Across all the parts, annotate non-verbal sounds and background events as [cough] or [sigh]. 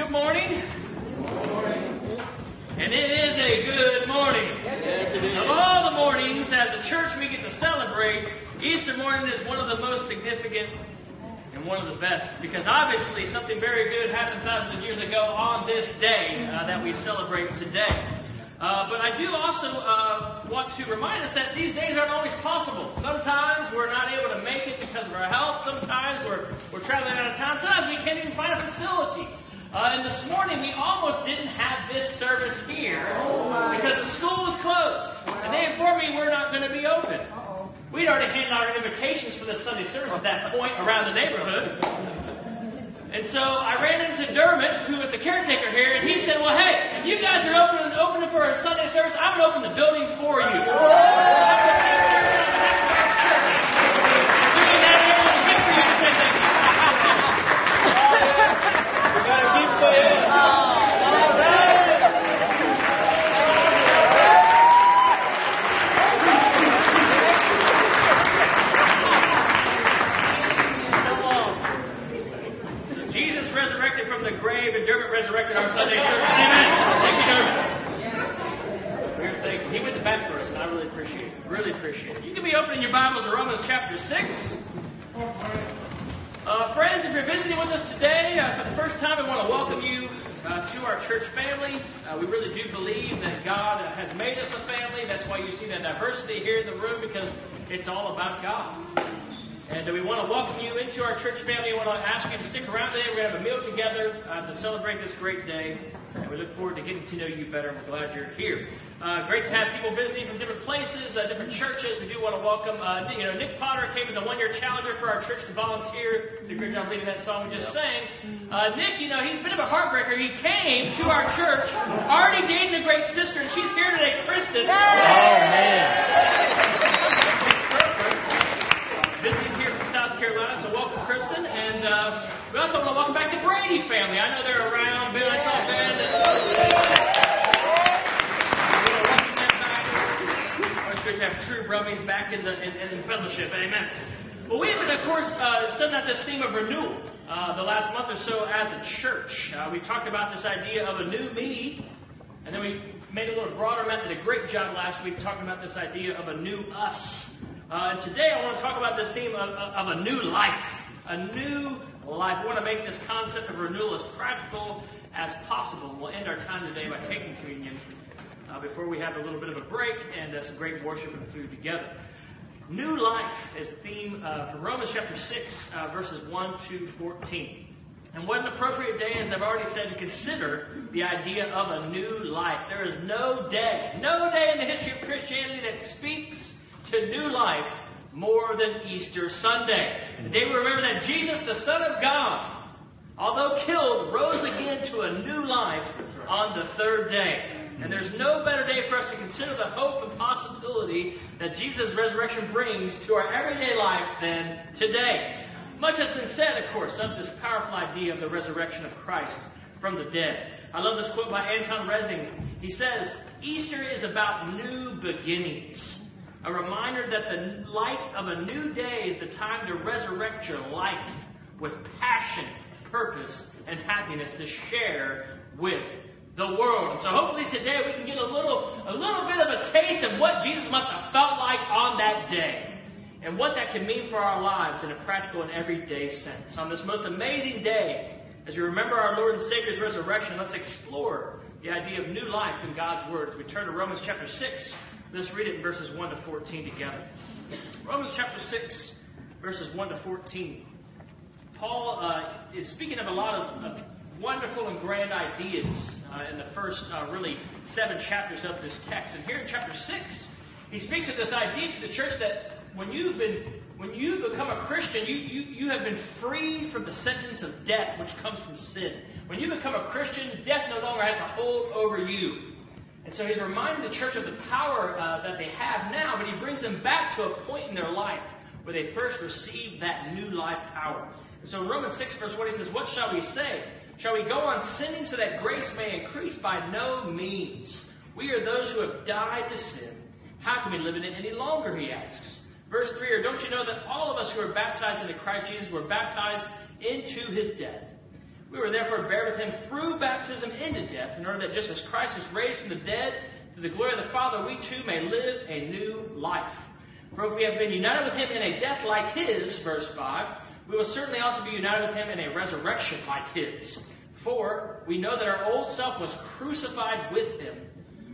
Good morning. And it is a good morning. Yes, it is. Of all the mornings as a church we get to celebrate, Easter morning is one of the most significant and one of the best because obviously something very good happened thousands of years ago on this day uh, that we celebrate today. Uh, but I do also uh, want to remind us that these days aren't always possible. Sometimes we're not able to make it because of our health. Sometimes we're, we're traveling out of town. Sometimes we can't even find a facility. Uh, and this morning we almost didn't have this service here because the school was closed. And they informed me we're not going to be open. We'd already handed out our invitations for the Sunday service at that point around the neighborhood. And so I ran into Dermot, who was the caretaker here, and he said, Well, hey, if you guys are opening, opening for a Sunday service, I'm going to open the building for you. Looking at it, it was a gift for you to say thank you. We got a gift for you. Come on. Jesus resurrected from the grave, and Dermot resurrected our Sunday service. Amen. Thank you, Dermot. We're thank- He went to bat for us, and I really appreciate it. Really appreciate it. You can be opening your Bibles to Romans chapter 6. Visiting with us today uh, for the first time, I want to welcome you uh, to our church family. Uh, we really do believe that God uh, has made us a family. That's why you see that diversity here in the room because it's all about God. And we want to welcome you into our church family. We want to ask you to stick around today. We're going to have a meal together uh, to celebrate this great day. And we look forward to getting to know you better. We're glad you're here. Uh, great to have people visiting from different places, uh, different churches. We do want to welcome, uh, you know, Nick Potter came as a one-year challenger for our church to volunteer. Did a great job leading that song we just sang. Uh, Nick, you know, he's a bit of a heartbreaker. He came to our church, already dating a great sister, and she's here today, Kristen. Oh man! Visiting here from South Carolina, so welcome, Kristen. And uh, we also want to welcome back the Brady family. I know they're around. True brummies back in the in, in fellowship. Amen. Well, we have of course, uh, studying out this theme of renewal uh, the last month or so as a church. Uh, we talked about this idea of a new me, and then we made a little broader. Matt did a great job last week talking about this idea of a new us. Uh, and today I want to talk about this theme of, of, of a new life. A new life. We want to make this concept of renewal as practical as possible. We'll end our time today by taking communion uh, before we have a little bit of a break and uh, some great worship and food together. New life is the theme uh, from Romans chapter 6, uh, verses 1 to 14. And what an appropriate day, as I've already said, to consider the idea of a new life. There is no day, no day in the history of Christianity that speaks to new life more than Easter Sunday. The day we remember that Jesus, the Son of God, although killed, rose again to a new life on the third day. And there's no better day for us to consider the hope and possibility that Jesus' resurrection brings to our everyday life than today. Much has been said, of course, of this powerful idea of the resurrection of Christ from the dead. I love this quote by Anton Resing. He says, Easter is about new beginnings. A reminder that the light of a new day is the time to resurrect your life with passion, purpose, and happiness to share with the world. And so hopefully today we can get a little, a little bit of a taste of what Jesus must have felt like on that day. And what that can mean for our lives in a practical and everyday sense. On this most amazing day, as we remember our Lord and Savior's resurrection, let's explore the idea of new life in God's Word. We turn to Romans chapter 6, let's read it in verses 1 to 14 together. Romans chapter 6, verses 1 to 14. Paul uh, is speaking of a lot of, of wonderful and grand ideas uh, in the first uh, really seven chapters of this text. And here in chapter 6, he speaks of this idea to the church that when you've been when you become a Christian, you, you, you have been freed from the sentence of death which comes from sin. When you become a Christian, death no longer has a hold over you. And so he's reminding the church of the power uh, that they have now, but he brings them back to a point in their life where they first received that new life power. And so in Romans 6, verse 1, he says, What shall we say? Shall we go on sinning so that grace may increase? By no means. We are those who have died to sin. How can we live in it any longer? He asks. Verse 3, or don't you know that all of us who are baptized into Christ Jesus were baptized into his death? We were therefore buried with him through baptism into death, in order that just as Christ was raised from the dead to the glory of the Father, we too may live a new life. For if we have been united with him in a death like his, verse 5, we will certainly also be united with him in a resurrection like his. For we know that our old self was crucified with him,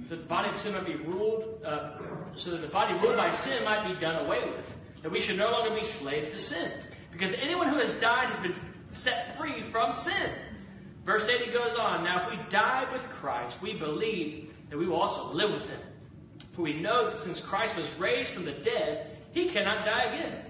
so that the body of sin might be ruled, uh, so that the body ruled by sin might be done away with, that we should no longer be slaves to sin. Because anyone who has died has been set free from sin. Verse 8 he goes on, Now if we died with Christ, we believe that we will also live with him. For we know that since Christ was raised from the dead, he cannot die again.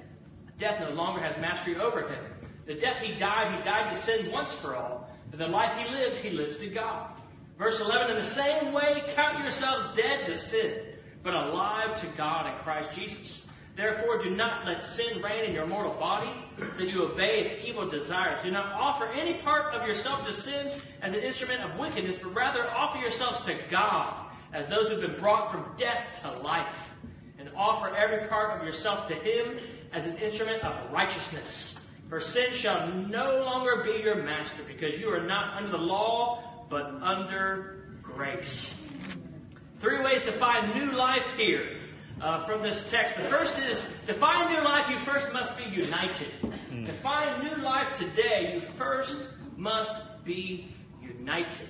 Death no longer has mastery over him. The death he died, he died to sin once for all. But the life he lives, he lives to God. Verse 11, in the same way, count yourselves dead to sin, but alive to God in Christ Jesus. Therefore, do not let sin reign in your mortal body, that you obey its evil desires. Do not offer any part of yourself to sin as an instrument of wickedness, but rather offer yourselves to God as those who've been brought from death to life, and offer every part of yourself to Him as an instrument of righteousness. For sin shall no longer be your master, because you are not under the law, but under grace. Three ways to find new life here uh, from this text. The first is to find new life, you first must be united. To find new life today, you first must be united.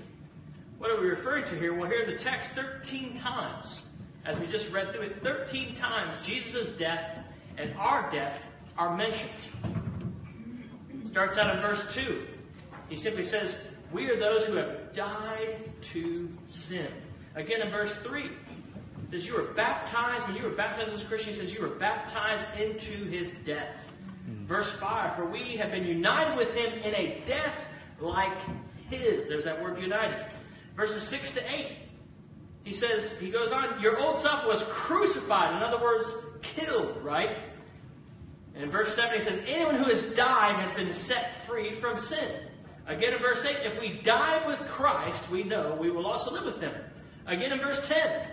What are we referring to here? Well, here in the text 13 times, as we just read through it, 13 times Jesus' death and our death are mentioned. Starts out in verse 2. He simply says, We are those who have died to sin. Again in verse 3, it says, You were baptized, when you were baptized as a Christian, he says, You were baptized into his death. Hmm. Verse 5, For we have been united with him in a death like his. There's that word united. Verses 6 to 8, he says, He goes on, Your old self was crucified. In other words, killed, right? And in verse 7, he says, Anyone who has died has been set free from sin. Again in verse 8, if we die with Christ, we know we will also live with him. Again in verse 10,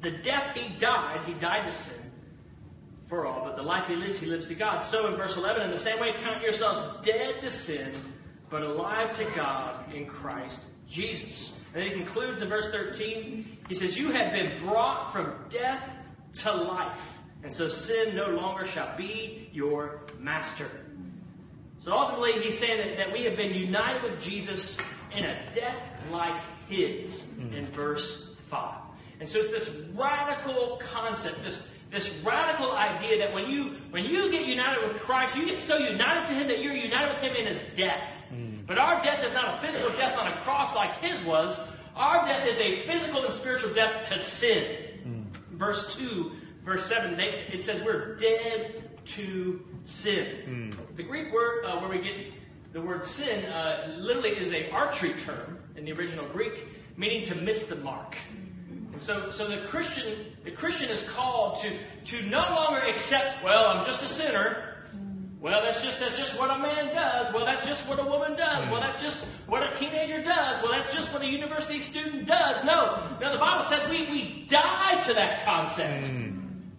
the death he died, he died to sin for all, but the life he lives, he lives to God. So in verse 11, in the same way, count yourselves dead to sin, but alive to God in Christ Jesus. And then he concludes in verse 13, he says, You have been brought from death to life. And so sin no longer shall be your master. So ultimately, he's saying that, that we have been united with Jesus in a death like his hmm. in verse 5. And so it's this radical concept, this, this radical idea that when you, when you get united with Christ, you get so united to him that you're united with him in his death. Hmm. But our death is not a physical death on a cross like his was. Our death is a physical and spiritual death to sin. Hmm. Verse 2 verse 7, they, it says we're dead to sin. The Greek word uh, where we get the word sin uh, literally is a archery term in the original Greek, meaning to miss the mark. And so, so the Christian, the Christian is called to, to no longer accept, well, I'm just a sinner. Well, that's just that's just what a man does. Well, that's just what a woman does. Well, that's just what a teenager does. Well, that's just what a university student does. No, no. The Bible says we we die to that concept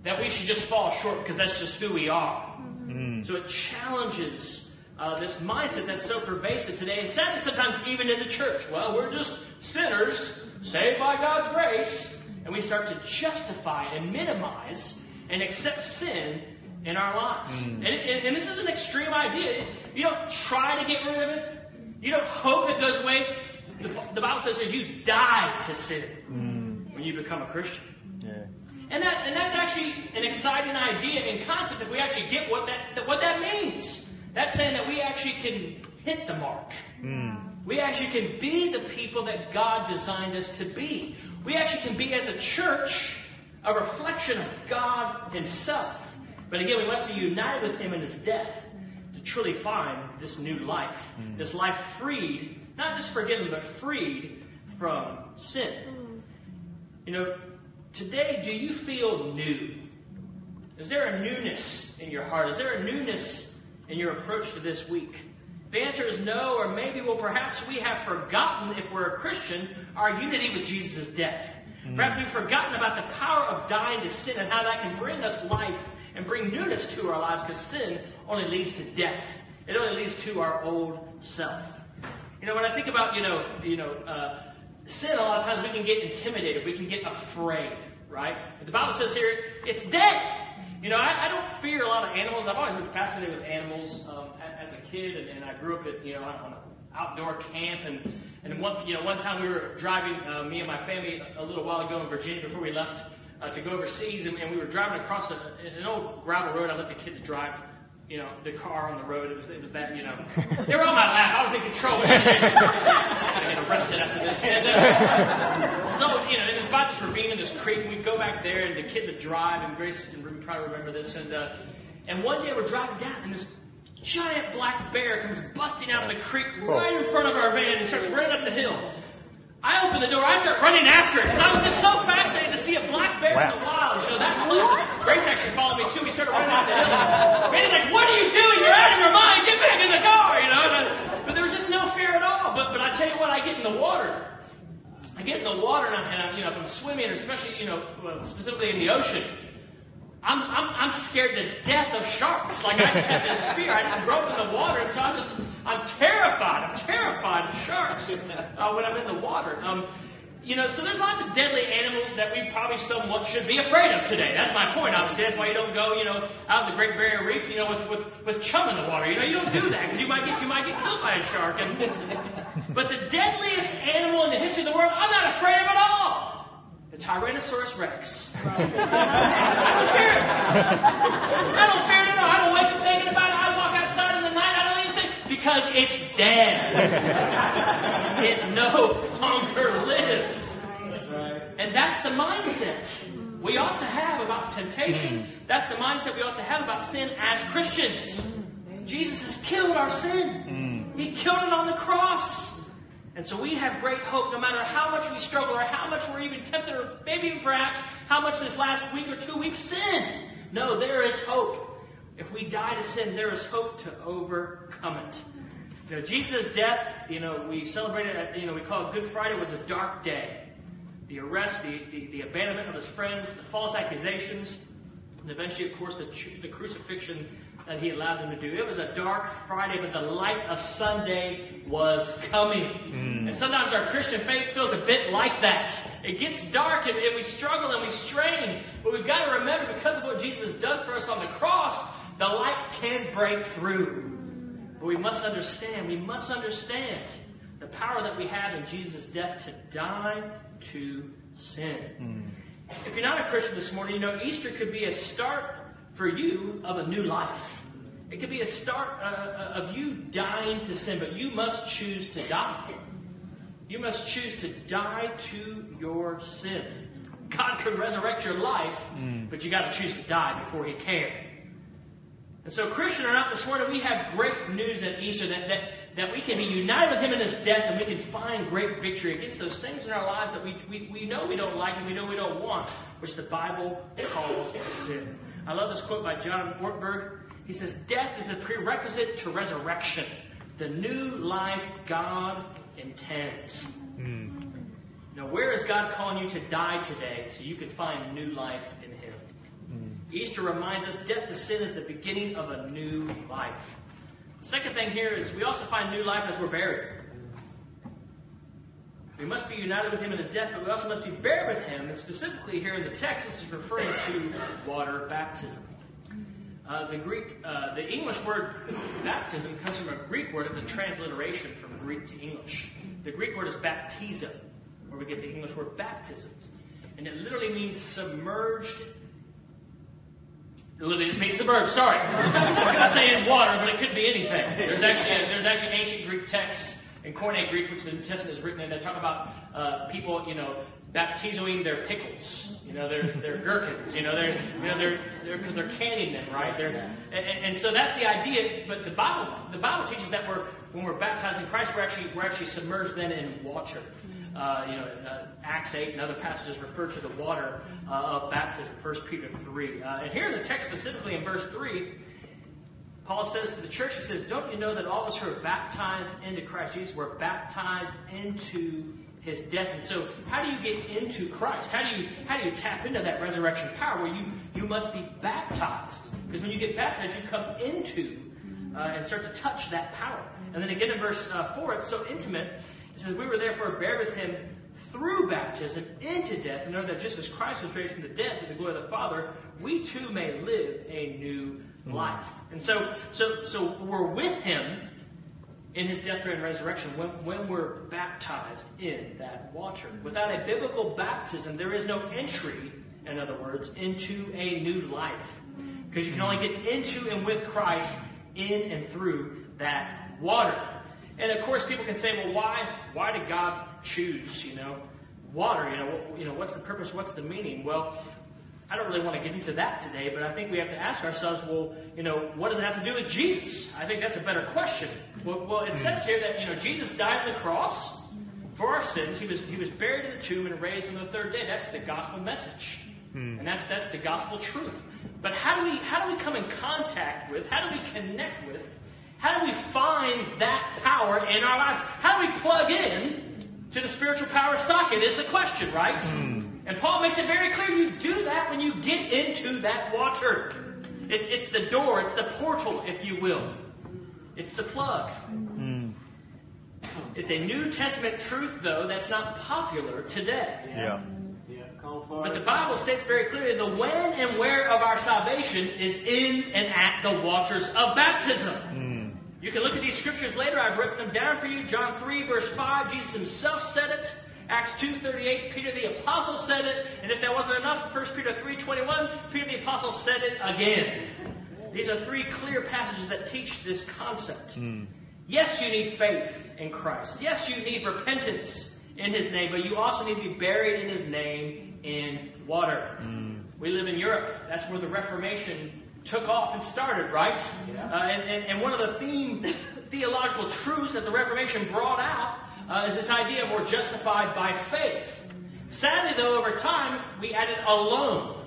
that we should just fall short because that's just who we are. Mm-hmm. So it challenges uh, this mindset that's so pervasive today, and sadly sometimes even in the church. Well, we're just sinners saved by God's grace, and we start to justify and minimize and accept sin in our lives. Mm. And, and, and this is an extreme idea. You don't try to get rid of it. You don't hope it goes away. The, the Bible says that you die to sin mm. when you become a Christian. Yeah. And that and that's actually an exciting idea and concept if we actually get what that, that what that means. That's saying that we actually can hit the mark. Mm. We actually can be the people that God designed us to be. We actually can be as a church a reflection of God Himself. But again, we must be united with Him in His death to truly find this new life. Mm. This life freed, not just forgiven, but freed from sin. Mm. You know, today, do you feel new? Is there a newness in your heart? Is there a newness in your approach to this week? If the answer is no, or maybe, well, perhaps we have forgotten, if we're a Christian, our unity with Jesus' death. Perhaps we've forgotten about the power of dying to sin and how that can bring us life and bring newness to our lives because sin only leads to death. It only leads to our old self. You know, when I think about, you know, you know, uh, sin, a lot of times we can get intimidated, we can get afraid, right? But the Bible says here, it's dead. You know, I, I don't fear a lot of animals. I've always been fascinated with animals um, as a kid, and, and I grew up at, you know, on an outdoor camp, and and one, you know, one time we were driving, uh, me and my family, a little while ago in Virginia before we left uh, to go overseas, and, and we were driving across a, an old gravel road. I let the kids drive you know, the car on the road. It was, it was that, you know, [laughs] they were on my lap. I was in control. [laughs] I'm gonna get arrested after this. And, [laughs] uh, so, you know, it was about this ravine in this creek. And we'd go back there, and the kids would drive, and Grace can probably remember this. And uh, and one day we're driving down, and this giant black bear comes busting out of the creek right in front of our van and starts running up the hill. I open the door, I start running after it. Because I was just so fascinated to see a black bear wow. in the wild, you know, that close. Grace actually followed me too. We started running down the hill. Randy's like, what are you doing? You're out of your mind. Get back in the car, you know. And, uh, but there was just no fear at all. But, but I tell you what, I get in the water. I get in the water and, I'm, and I'm, you know, if I'm swimming, or especially, you know, specifically in the ocean, I'm, I'm, I'm scared to death of sharks. Like I just have this fear. I, I grew up in the water, and so I'm just, I'm terrified. I'm terrified of sharks uh, when I'm in the water. Um, you know, so there's lots of deadly animals that we probably somewhat should be afraid of today. That's my point, obviously. That's why you don't go, you know, out in the Great Barrier Reef, you know, with, with, with chum in the water. You know, you don't do that because you might get, you might get killed by a shark. And, [laughs] but the deadliest animal in the history of the world, I'm not afraid of at all the Tyrannosaurus Rex. I don't fear it. I don't fear it at all. I don't wake up thinking about it. I walk outside in the night. I don't even think because it's dead. [laughs] it no longer lives. And that's the mindset we ought to have about temptation. Mm. That's the mindset we ought to have about sin as Christians. Jesus has killed our sin. Mm. He killed it on the cross. And so we have great hope no matter how much we struggle or how much we're even tempted or maybe even perhaps how much this last week or two we've sinned. No, there is hope. If we die to sin, there is hope to overcome it. You know, Jesus' death, you know, we celebrated, at, you know, we call it Good Friday, was a dark day. The arrest, the, the, the abandonment of his friends, the false accusations, and eventually, of course, the, the crucifixion that he allowed them to do. It was a dark Friday, but the light of Sunday was coming. Mm. And sometimes our Christian faith feels a bit like that. It gets dark and, and we struggle and we strain. But we've got to remember because of what Jesus has done for us on the cross, the light can break through. But we must understand, we must understand the power that we have in Jesus' death to die to sin. Mm. If you're not a Christian this morning, you know Easter could be a start for you of a new life. It could be a start uh, uh, of you dying to sin, but you must choose to die. You must choose to die to your sin. God could resurrect your life, mm. but you got to choose to die before He can. And so, Christian or not, this morning we have great news at Easter that, that, that we can be united with Him in His death and we can find great victory against those things in our lives that we, we, we know we don't like and we know we don't want, which the Bible calls sin. I love this quote by John Ortberg. He says, Death is the prerequisite to resurrection, the new life God intends. Mm. Now, where is God calling you to die today so you can find new life in. Easter reminds us death to sin is the beginning of a new life. The second thing here is we also find new life as we're buried. We must be united with him in his death, but we also must be buried with him. And specifically here in the text, this is referring to water baptism. Uh, the Greek, uh, the English word baptism comes from a Greek word. It's a transliteration from Greek to English. The Greek word is baptizo, where we get the English word baptism, and it literally means submerged. Literally just means submerged. Sorry, I was going to say in water, but it could be anything. There's actually a, there's actually ancient Greek texts in Koine Greek, which the New Testament is written in, they talk about uh, people, you know, baptizoing their pickles, you know, their their gherkins, you know, they're you know they're they're because they're canning them, right? They're, and, and so that's the idea. But the Bible the Bible teaches that we're when we're baptized in Christ, we're actually we're actually submerged then in water. Uh, you know, uh, Acts 8 and other passages refer to the water uh, of baptism, 1 Peter 3. Uh, and here in the text, specifically in verse 3, Paul says to the church, he says, Don't you know that all of us who are baptized into Christ Jesus were baptized into his death? And so, how do you get into Christ? How do you how do you tap into that resurrection power? Well, you you must be baptized because when you get baptized, you come into uh, and start to touch that power. And then again in verse uh, 4, it's so intimate. It says, We were therefore buried with him through baptism into death, in order that just as Christ was raised from the dead through the glory of the Father, we too may live a new mm. life. And so, so, so we're with him in his death, burial, and resurrection when, when we're baptized in that water. Without a biblical baptism, there is no entry, in other words, into a new life. Mm. Because you can only get into and with Christ in and through that water. And of course, people can say, well, why, why did God choose, you know, water? You know, what, you know, what's the purpose? What's the meaning? Well, I don't really want to get into that today, but I think we have to ask ourselves, well, you know, what does it have to do with Jesus? I think that's a better question. Well, well it says here that, you know, Jesus died on the cross for our sins. He was, he was buried in the tomb and raised on the third day. That's the gospel message. Hmm. And that's, that's the gospel truth. But how do we, how do we come in contact with, how do we connect with, how do we find that power in our lives? How do we plug in to the spiritual power socket is the question, right? Hmm. And Paul makes it very clear you do that when you get into that water. It's, it's the door, it's the portal, if you will. It's the plug. Mm. It's a New Testament truth, though, that's not popular today. Yeah. yeah. But the Bible states very clearly the when and where of our salvation is in and at the waters of baptism. Mm. You can look at these scriptures later. I've written them down for you. John 3, verse 5, Jesus himself said it. Acts 2.38, Peter the Apostle said it, and if that wasn't enough, 1 Peter 3.21, Peter the Apostle said it again. These are three clear passages that teach this concept. Mm. Yes, you need faith in Christ. Yes, you need repentance in His name, but you also need to be buried in His name in water. Mm. We live in Europe. That's where the Reformation took off and started, right? Yeah. Uh, and, and, and one of the theme, [laughs] theological truths that the Reformation brought out uh, is this idea of we're justified by faith. Sadly, though, over time, we added alone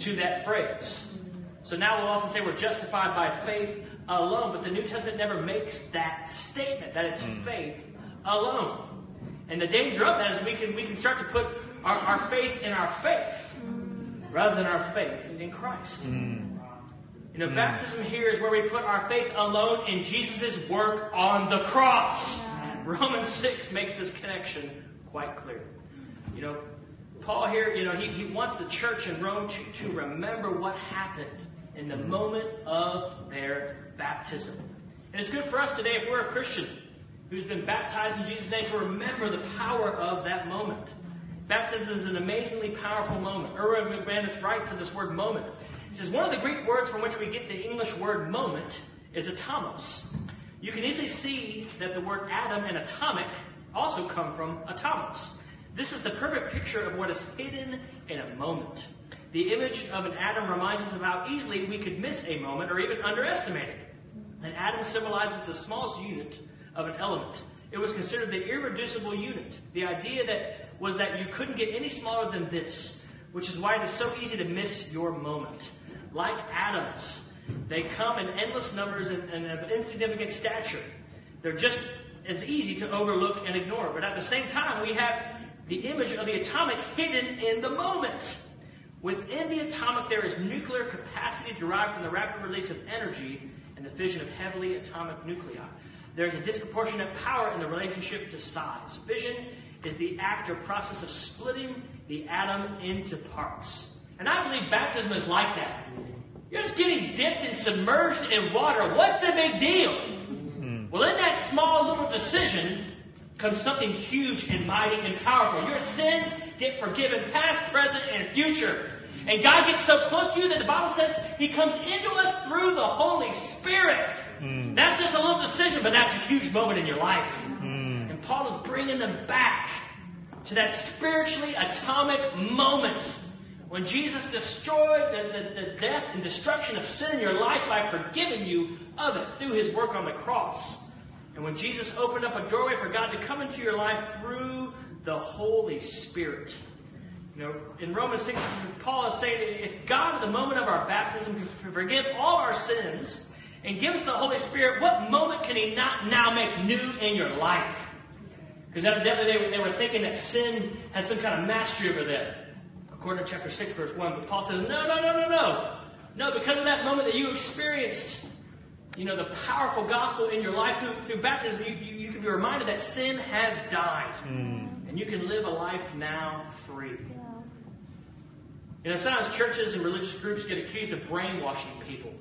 to that phrase. So now we'll often say we're justified by faith alone, but the New Testament never makes that statement that it's mm. faith alone. And the danger of that is we can we can start to put our, our faith in our faith rather than our faith in Christ. Mm. You know, mm. baptism here is where we put our faith alone in Jesus' work on the cross. Romans 6 makes this connection quite clear. You know, Paul here, you know, he, he wants the church in Rome to, to remember what happened in the moment of their baptism. And it's good for us today, if we're a Christian who's been baptized in Jesus' name, to remember the power of that moment. Baptism is an amazingly powerful moment. Erwin McManus writes in this word moment. He says, one of the Greek words from which we get the English word moment is atomos. You can easily see that the word atom and atomic also come from atomos. This is the perfect picture of what is hidden in a moment. The image of an atom reminds us of how easily we could miss a moment or even underestimate it. An atom symbolizes the smallest unit of an element. It was considered the irreducible unit. The idea that was that you couldn't get any smaller than this, which is why it is so easy to miss your moment. Like atoms, they come in endless numbers and, and of insignificant stature. They're just as easy to overlook and ignore. But at the same time, we have the image of the atomic hidden in the moment. Within the atomic, there is nuclear capacity derived from the rapid release of energy and the fission of heavily atomic nuclei. There is a disproportionate power in the relationship to size. Fission is the act or process of splitting the atom into parts. And I believe baptism is like that. You're just getting dipped and submerged in water. What's the big deal? Mm. Well, in that small little decision comes something huge and mighty and powerful. Your sins get forgiven, past, present, and future. And God gets so close to you that the Bible says He comes into us through the Holy Spirit. Mm. That's just a little decision, but that's a huge moment in your life. Mm. Paul is bringing them back to that spiritually atomic moment when Jesus destroyed the, the, the, death and destruction of sin in your life by forgiving you of it through his work on the cross. And when Jesus opened up a doorway for God to come into your life through the Holy Spirit. You know, in Romans 6, Paul is saying that if God, at the moment of our baptism, can forgive all our sins and give us the Holy Spirit, what moment can He not now make new in your life? Because evidently they, they were thinking that sin had some kind of mastery over them according to chapter 6, verse 1. But Paul says, no, no, no, no, no. No, because of that moment that you experienced, you know, the powerful gospel in your life through, through baptism, you, you, you can be reminded that sin has died. Mm. And you can live a life now free. You know, sometimes churches and religious groups get accused of brainwashing people.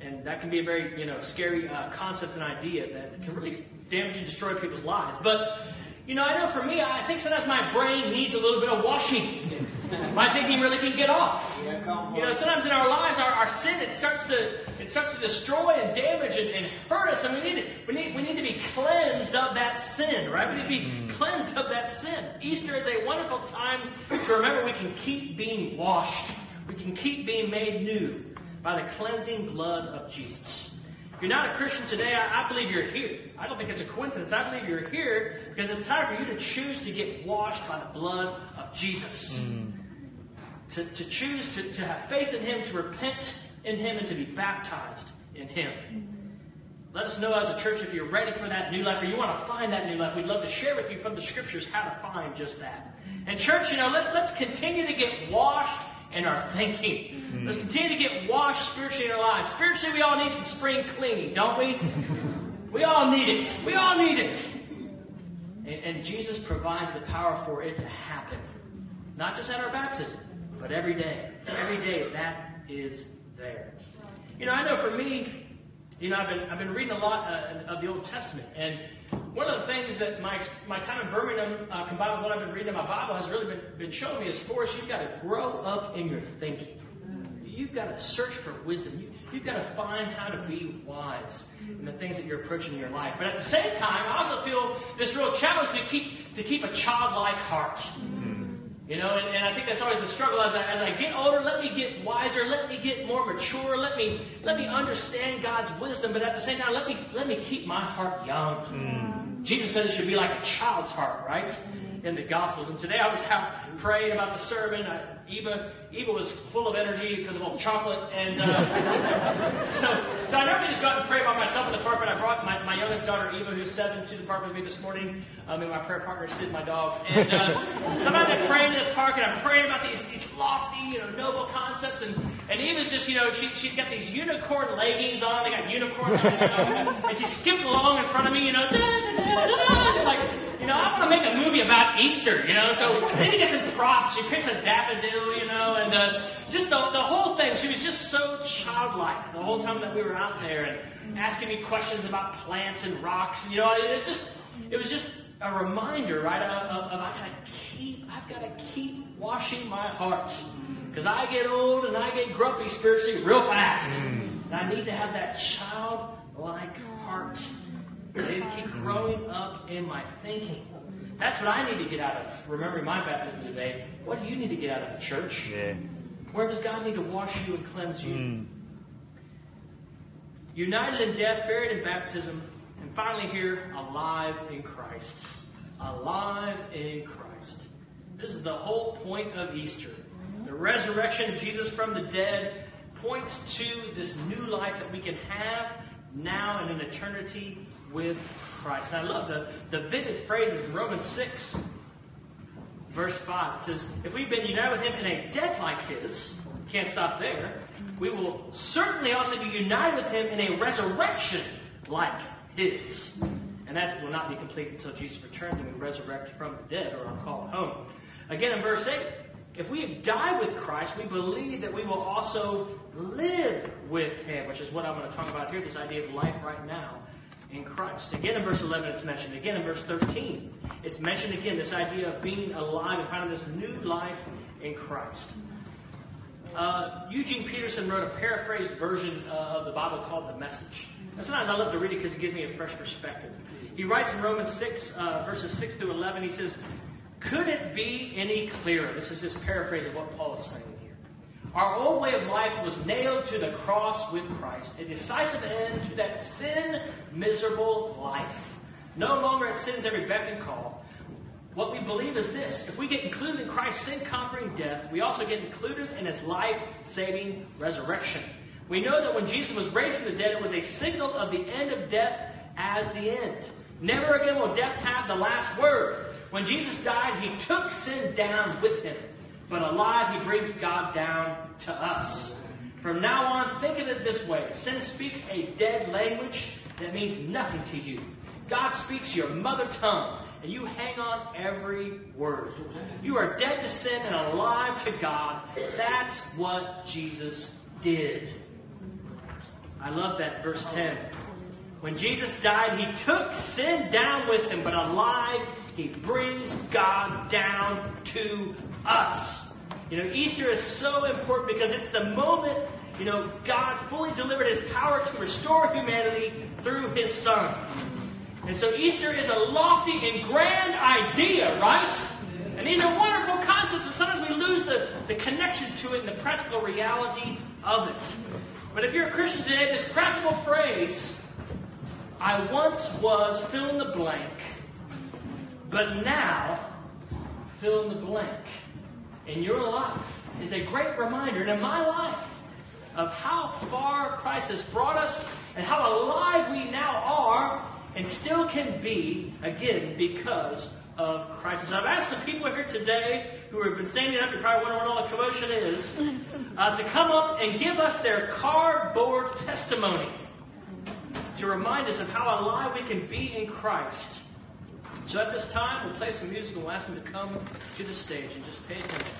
And that can be a very, you know, scary uh, concept and idea that can really damage and destroy people's lives. But, you know, I know for me, I think sometimes my brain needs a little bit of washing. [laughs] my thinking really can get off. Yeah, You know, sometimes in our lives, our, our sin it starts to it starts to destroy and damage and, and hurt us, and we need to, we need we need to be cleansed of that sin, right? We need to be mm. cleansed of that sin. Easter is a wonderful time to remember we can keep being washed, we can keep being made new by the cleansing blood of Jesus. If you're not a Christian today, I, I believe you're here. I don't think it's a coincidence. I believe you're here because it's time for you to choose to get washed by the blood of Jesus mm. to, to choose to, to have faith in Him, to repent in Him, and to be baptized in Him. Mm. Let us know as a church if you're ready for that new life or you want to find that new life. We'd love to share with you from the scriptures how to find just that. And church, you know, let, let's continue to get washed in our thinking. Mm-hmm. Let's continue to get washed spiritually in our lives. Spiritually, we all need some spring cleaning, don't we? [laughs] we all need it. We all need it. And, and Jesus provides the power for it to happen. Not just at our baptism, but every day. Every day that is there. You know, I know for me, you know, I've been, I've been reading a lot uh, of the Old Testament, and one of the things that my, my time in Birmingham, uh, combined with what I've been reading in my Bible, has really been, been showing me is, Forrest, you've got to grow up in your thinking. You've got to search for wisdom. You, you've got to find how to be wise in the things that you're approaching in your life. But at the same time, I also feel this real challenge to keep to keep a childlike heart. You know, and, and I think that's always the struggle. As I, as I get older, let me get wiser, let me get more mature, let me let me understand God's wisdom. But at the same time, let me let me keep my heart young. Mm. Jesus said it should be like a child's heart, right? Mm. In the Gospels. And today I was out praying about the sermon. I, Eva Eva was full of energy because of all the chocolate, and uh, [laughs] so so I normally just go out and pray by myself in the park. But I brought my, my youngest daughter Eva, who's seven, to the park with me this morning. Um, and my prayer partner Sid, my dog. And uh, [laughs] sometimes I'm praying in the park, and I'm praying about these these lofty, you know, noble concepts. And and Eva's just, you know, she she's got these unicorn leggings on. They got unicorns on them, [laughs] and she's skipping along in front of me, you know. Da, da, da, da, da. She's like, you know, I want to make a movie about Easter, you know, so I need to get some props. She picks a daffodil, you know, and uh, just the, the whole thing. She was just so childlike the whole time that we were out there and asking me questions about plants and rocks. You know, it was just, it was just a reminder, right, of, of, of I gotta keep, I've got to keep washing my heart. Because I get old and I get grumpy spiritually real fast. And I need to have that childlike heart. I need to keep growing up in my thinking. That's what I need to get out of remembering my baptism today. What do you need to get out of the church? Yeah. Where does God need to wash you and cleanse you? Mm. United in death, buried in baptism, and finally here, alive in Christ. Alive in Christ. This is the whole point of Easter. The resurrection of Jesus from the dead points to this new life that we can have now and in eternity with Christ. And I love the, the vivid phrases in Romans 6, verse 5. It says, If we've been united with him in a death like his, can't stop there, we will certainly also be united with him in a resurrection like his. And that will not be complete until Jesus returns and we resurrect from the dead or are called home. Again in verse 8, if we have died with Christ, we believe that we will also live with him, which is what I'm going to talk about here, this idea of life right now in Christ. Again in verse 11 it's mentioned. Again in verse 13 it's mentioned again, this idea of being alive and finding this new life in Christ. Uh, Eugene Peterson wrote a paraphrased version uh, of the Bible called The Message. And sometimes I love to read it because it gives me a fresh perspective. He writes in Romans 6, uh, verses 6 through 11, he says, Could it be any clearer? This is his paraphrase of what Paul is saying. Our old way of life was nailed to the cross with Christ, a decisive end to that sin miserable life. No longer at sin's every beck and call. What we believe is this if we get included in Christ's sin conquering death, we also get included in his life saving resurrection. We know that when Jesus was raised from the dead, it was a signal of the end of death as the end. Never again will death have the last word. When Jesus died, he took sin down with him. But alive, he brings God down to us. From now on, think of it this way sin speaks a dead language that means nothing to you. God speaks your mother tongue, and you hang on every word. You are dead to sin and alive to God. That's what Jesus did. I love that, verse 10. When Jesus died, he took sin down with him, but alive, he brings God down to us. You know, Easter is so important because it's the moment, you know, God fully delivered his power to restore humanity through his Son. And so Easter is a lofty and grand idea, right? And these are wonderful concepts, but sometimes we lose the, the connection to it and the practical reality of it. But if you're a Christian today, this practical phrase, I once was fill in the blank, but now fill in the blank in your life is a great reminder, and in my life, of how far Christ has brought us and how alive we now are and still can be, again, because of Christ. So I've asked some people here today who have been standing up, you're probably wondering what all the commotion is, uh, to come up and give us their cardboard testimony to remind us of how alive we can be in Christ. So at this time, we'll play some music and we'll ask them to come to the stage and just pay attention.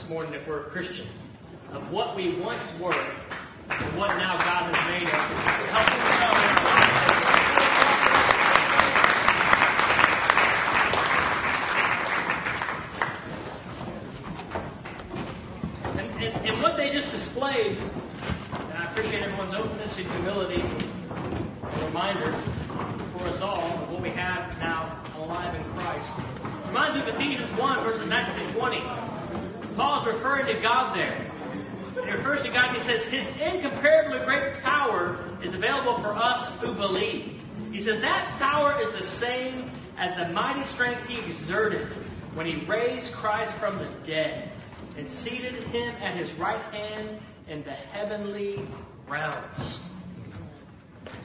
This morning if we're a Christian of what we once were, and what now God has made us. Us and, and, and what they just displayed, and I appreciate everyone's openness and humility, a reminder for us all of what we have now alive in Christ. Reminds me of Ephesians 1, verses 19 to 20. Paul's referring to God there. He refers to God and he says, His incomparably great power is available for us who believe. He says that power is the same as the mighty strength he exerted when he raised Christ from the dead and seated him at his right hand in the heavenly realms.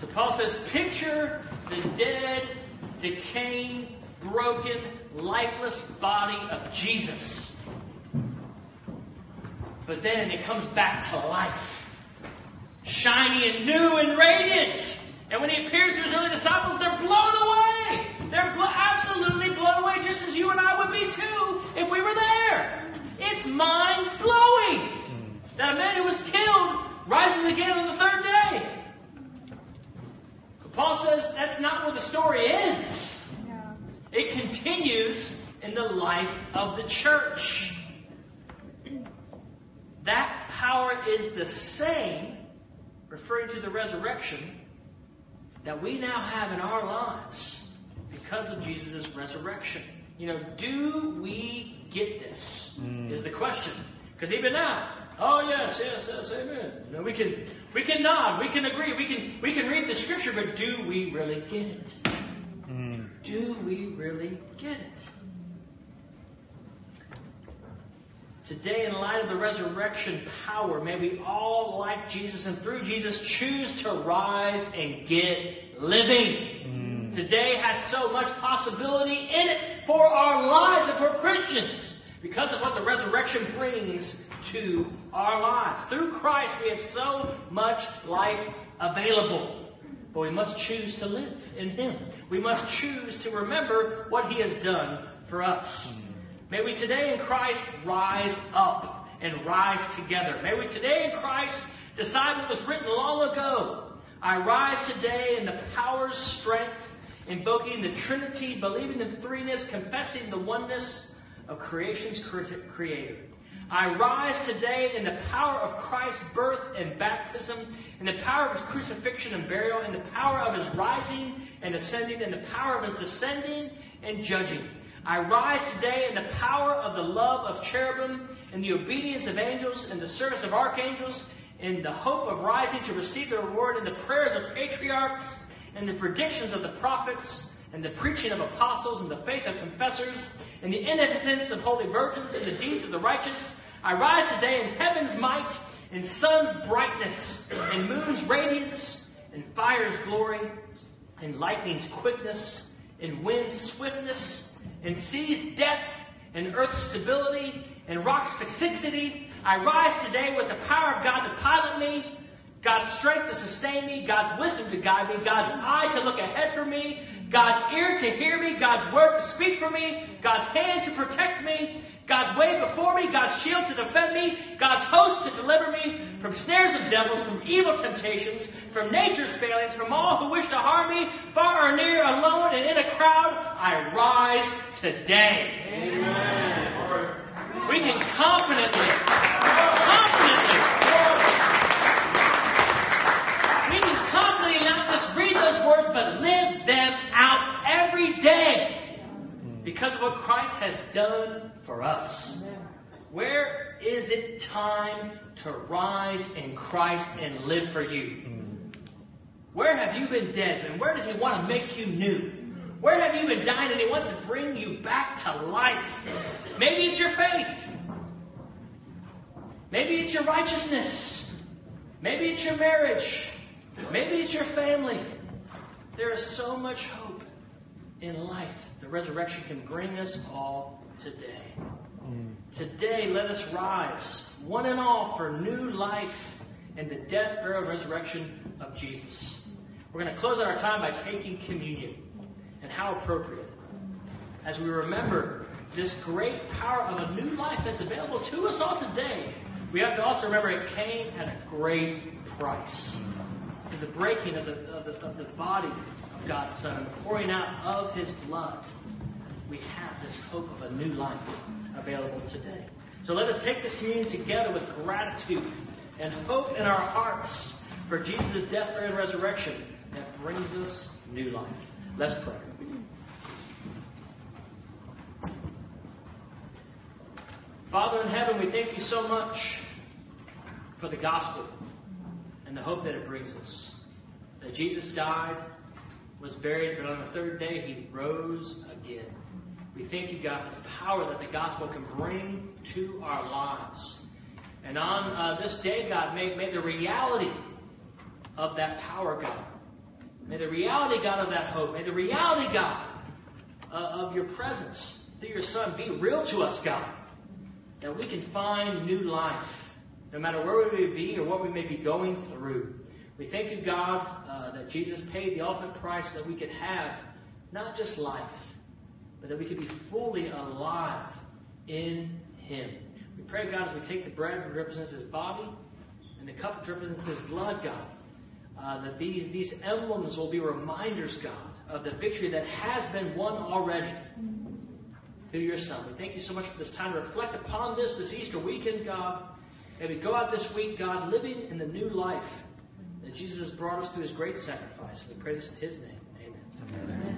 So Paul says, picture the dead, decaying, broken, lifeless body of Jesus. But then it comes back to life. Shiny and new and radiant. And when he appears to his early disciples, they're blown away. They're blo- absolutely blown away, just as you and I would be too if we were there. It's mind blowing that a man who was killed rises again on the third day. But Paul says that's not where the story ends. It continues in the life of the church. That power is the same, referring to the resurrection, that we now have in our lives because of Jesus' resurrection. You know, do we get this? Mm. Is the question. Because even now, oh yes, yes, yes, amen. You know, we can we can nod, we can agree, we can we can read the scripture, but do we really get it? Do we really get it? Today, in light of the resurrection power, may we all, like Jesus and through Jesus, choose to rise and get living. Mm. Today has so much possibility in it for our lives and for Christians because of what the resurrection brings to our lives. Through Christ, we have so much life available. But we must choose to live in Him. We must choose to remember what He has done for us. May we today in Christ rise up and rise together. May we today in Christ decide what was written long ago. I rise today in the power's strength, invoking the Trinity, believing in threeness, confessing the oneness of creation's creator. I rise today in the power of Christ's birth and baptism, in the power of his crucifixion and burial, in the power of his rising and ascending, in the power of his descending and judging. I rise today in the power of the love of cherubim, in the obedience of angels, in the service of archangels, in the hope of rising to receive the reward, in the prayers of patriarchs, in the predictions of the prophets, in the preaching of apostles, and the faith of confessors, and the innocence of holy virgins, and the deeds of the righteous. I rise today in heaven's might, in sun's brightness, in moon's radiance, in fire's glory, in lightning's quickness, in wind's swiftness, in sea's depth, and earth's stability, and rock's fixity. I rise today with the power of God to pilot me, God's strength to sustain me, God's wisdom to guide me, God's eye to look ahead for me, God's ear to hear me, God's word to speak for me, God's hand to protect me, God's way before me, God's shield to defend me, God's host to deliver me from snares of devils, from evil temptations, from nature's failings, from all who wish to harm me, far or near, alone and in a crowd. I rise today. Amen. We can confidently, confidently, we can confidently not just read words, but live them out every day because of what Christ has done for us. Where is it time to rise in Christ and live for you? Where have you been dead and where does He want to make you new? Where have you been dying and He wants to bring you back to life? Maybe it's your faith. Maybe it's your righteousness. Maybe it's your marriage. Maybe it's your family. There is so much hope in life. The resurrection can bring us all today. Today, let us rise, one and all, for new life in the death, burial, and resurrection of Jesus. We're going to close out our time by taking communion. And how appropriate. As we remember this great power of a new life that's available to us all today, we have to also remember it came at a great price, through the breaking of the, of the, of the body of God's Son, the pouring out of His blood, we have this hope of a new life available today. So let us take this communion together with gratitude and hope in our hearts for Jesus' death, burial, and resurrection that brings us new life. Let's pray. Father in heaven, we thank you so much for the gospel and the hope that it brings us. That Jesus died, was buried, but on the third day he rose again. We thank you, God, for the power that the gospel can bring to our lives. And on uh, this day, God, may, may the reality of that power, God, may the reality, God, of that hope, may the reality, God, uh, of your presence through your Son be real to us, God, that we can find new life, no matter where we may be or what we may be going through. We thank you, God, uh, that Jesus paid the ultimate price so that we could have not just life, but that we could be fully alive in Him. We pray, God, as we take the bread which represents His body and the cup which represents His blood, God, uh, that these, these emblems will be reminders, God, of the victory that has been won already through your Son. We thank you so much for this time to reflect upon this this Easter weekend, God. May we go out this week, God, living in the new life that Jesus has brought us through His great sacrifice. We pray this in His name. Amen. Amen.